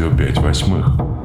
радио 5 восьмых.